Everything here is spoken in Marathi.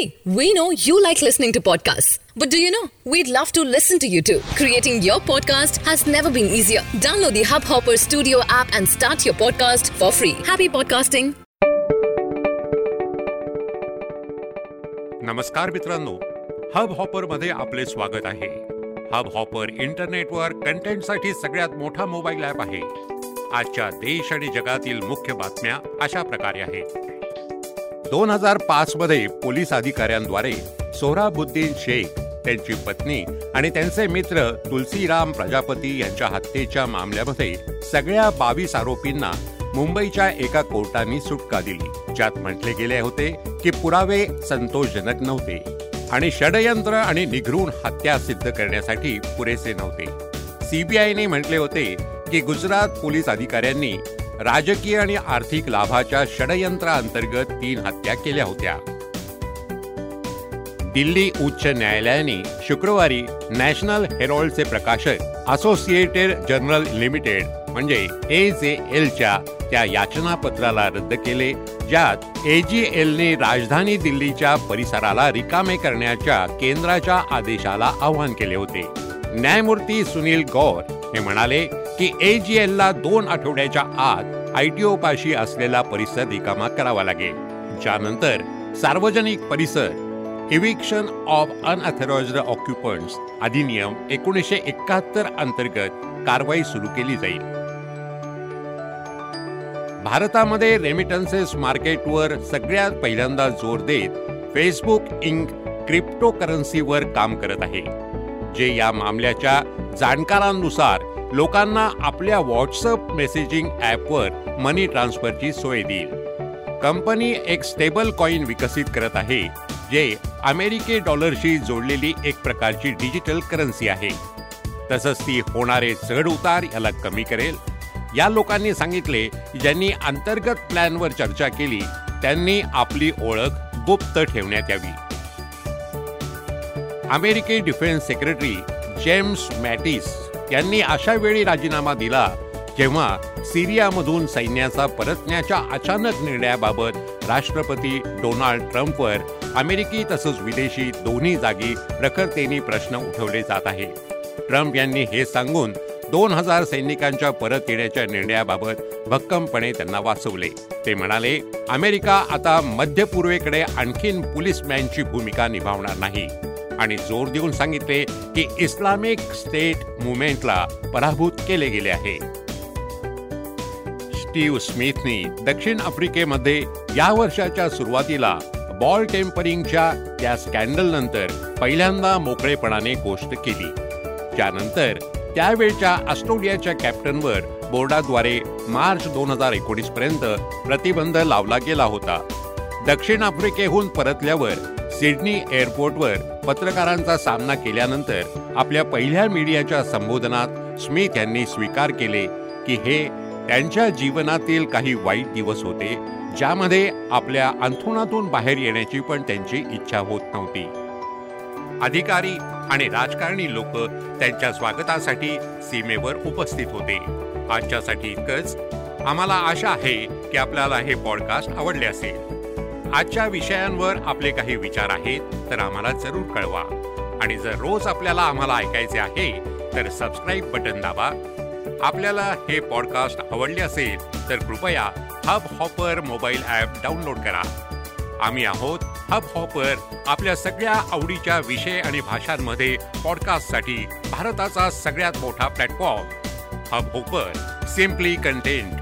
Hey, we know you like listening to podcasts. But do you know? We'd love to listen to you too. Creating your podcast has never been easier. Download the Hubhopper Studio app and start your podcast for free. Happy podcasting. नमस्कार मित्रांनो हब हॉपरमध्ये आपले स्वागत आहे हब हॉपर इंटरनेटवर कंटेंटसाठी सगळ्यात मोठा मोबाईल ॲप आहे आजच्या देश आणि जगातील मुख्य बातम्या अशा प्रकारे आहेत दोन हजार पाच मध्ये पोलीस अधिकाऱ्यांद्वारे सोहराबुद्दीन शेख त्यांची पत्नी आणि त्यांचे मित्र तुलसीराम प्रजापती यांच्या हत्येच्या मामल्यामध्ये सगळ्या बावीस आरोपींना मुंबईच्या एका कोर्टाने सुटका दिली. ज्यात म्हटले गेले होते की पुरावे संतोषजनक नव्हते आणि षडयंत्र आणि निघरून हत्या सिद्ध करण्यासाठी पुरेसे नव्हते. सीबीआयने म्हटले होते की गुजरात पोलीस अधिकाऱ्यांनी राजकीय आणि आर्थिक लाभाच्या षडयंत्राअंतर्गत तीन हत्या केल्या होत्या. दिल्ली उच्च न्यायालयाने शुक्रवारी नॅशनल हेरॉल्डचे प्रकाशक असोसिएटेड जर्नल लिमिटेड म्हणजे ए जे एलच्या त्या याचनापत्राला रद्द केले ज्यात एजीएलने राजधानी दिल्लीच्या परिसराला रिकामे करण्याच्या केंद्राच्या आदेशाला आवाहन केले होते. न्यायमूर्ती सुनील गौर हे म्हणाले की एजीएलला दोन आठवड्याच्या आत आयटीओ पाशी असलेला परिसर रिकामा करावा लागेल. ज्यानंतर सार्वजनिक परिसर इव्हिक्शन ऑफ अनअथॉराइज्ड ऑक्युपंट्स अधिनियम एकोणीसशे एकाहत्तर अंतर्गत कारवाई सुरू केली जाईल. भारतामध्ये रेमिटन्सेस मार्केटवर सगळ्यात पहिल्यांदा जोर देत फेसबुक इंक क्रिप्टो करन्सीवर काम करत आहे. जे या मामल्याच्या जाणकारांनुसार लोकांना आपल्या व्हॉट्सअप मेसेजिंग ॲपवर मनी ट्रान्सफरची सोय देईल. कंपनी एक स्टेबल कॉईन विकसित करत आहे जे अमेरिकी डॉलरशी जोडलेली एक प्रकारची डिजिटल करन्सी आहे. तसंच ती होणारे चढ उतार याला कमी करेल. या लोकांनी सांगितले ज्यांनी अंतर्गत प्लॅनवर चर्चा केली त्यांनी आपली ओळख गुप्त ठेवण्यात यावी. अमेरिकी डिफेन्स सेक्रेटरी जेम्स मॅटिस यांनी अशा वेळी राजीनामा दिला जेव्हा सिरियामधून सैन्याचा परतण्याच्या अचानक निर्णयाबाबत राष्ट्रपती डोनाल्ड ट्रम्पवर अमेरिकी तसंच विदेशी दोन्ही जागी प्रखरतेने प्रश्न उठवले जात आहे. ट्रम्प यांनी हे सांगून दोन हजार सैनिकांच्या परत येण्याच्या निर्णयाबाबत भक्कमपणे त्यांना वाचवले. ते म्हणाले अमेरिका आता मध्य पूर्वेकडे आणखीन पोलीसमॅनची भूमिका निभावणार नाही. आणि जोर देऊन सांगितले की इस्लामिक स्टेट मुवमेंटला पराभूत केले गेले आहे. स्टीव्ह स्मिथनी दक्षिण आफ्रिकेमध्ये या वर्षाच्या सुरुवातीला बॉल टेम्परिंगच्या त्या स्कॅन्डल नंतर पहिल्यांदा मोकळेपणाने गोष्ट केली. त्यानंतर त्यावेळच्या ऑस्ट्रेलियाच्या कॅप्टनवर बोर्डाद्वारे मार्च दोन हजार एकोणीस पर्यंत प्रतिबंध लावला गेला होता. दक्षिण आफ्रिकेहून परतल्यावर सिडनी एअरपोर्टवर पत्रकारांचा सामना केल्यानंतर आपल्या पहिल्या मीडियाच्या संबोधनात स्मिथ यांनी स्वीकार केले की हे त्यांच्या जीवनातील काही वाईट दिवस होते ज्यामध्ये आपल्या अंथरुणातून बाहेर येण्याची पण त्यांची इच्छा होत नव्हती. अधिकारी आणि राजकारणी लोक त्यांच्या स्वागतासाठी सीमेवर उपस्थित होते. आजच्यासाठी इतकंच. आम्हाला आशा आहे की आपल्याला हे पॉडकास्ट आवडले असेल. आजच्या विषयांवर आपले काही विचार आहेत तर आम्हाला जरूर कळवा. आणि जर रोज आपल्याला आम्हाला ऐकायचे आहे तर सबस्क्राईब बटन दाबा. आपल्याला हे पॉडकास्ट आवडले असेल तर कृपया Hubhopper mobile app download करा. आम्ही आहोत हब हॉपर आपल्या सगळ्या आवडीच्या विषय आणि भाषांमध्ये पॉडकास्टसाठी भारताचा सगळ्यात मोठा platform Hubhopper simply content